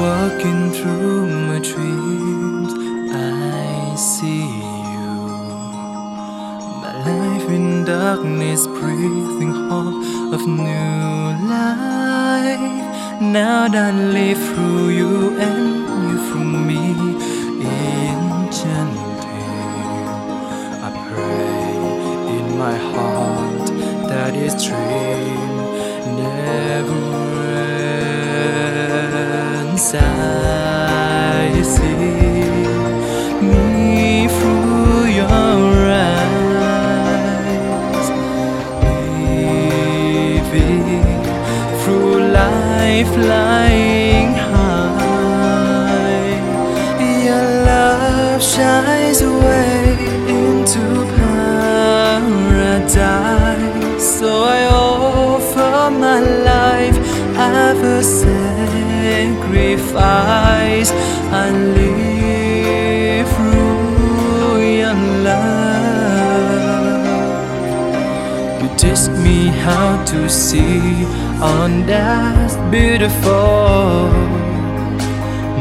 Walking through my dreams, I see you. My life in darkness, breathing hope of new life. Now that I live through you and I see me through your eyes, living through life flying high. Your love shines away sacrifice and live through your love. You teach me how to see on that beautiful.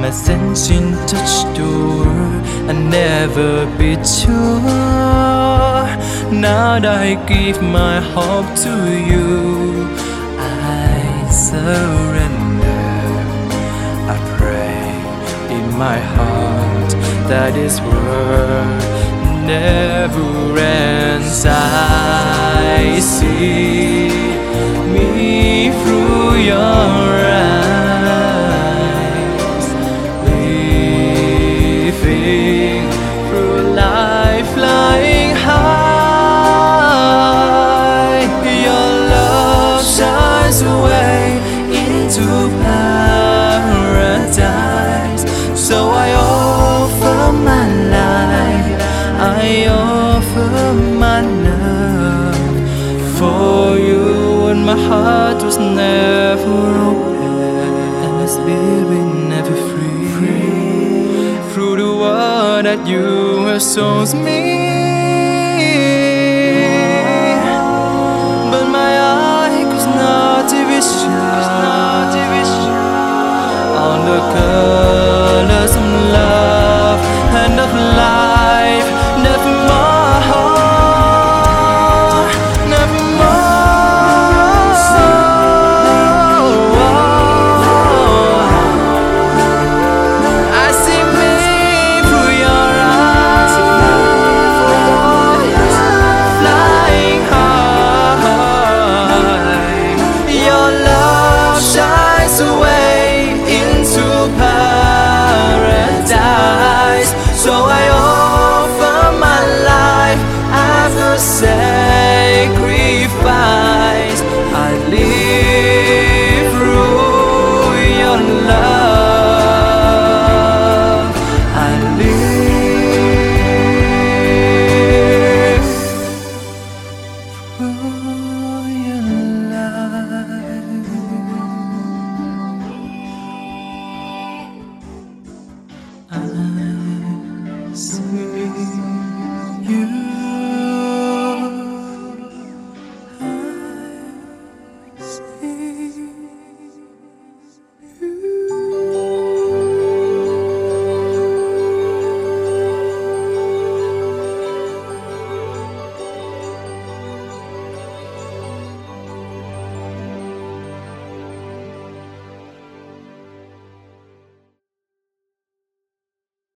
My sensing touch the world and never be sure. Now that I give my hope to you, I surrender. My heart that this world never ends. I see me through your eyes, living through life flying high. Your love shines away heart was never open, and my spirit never free. Through the word that you have shown me. sacrifice. I live through your love. I live through your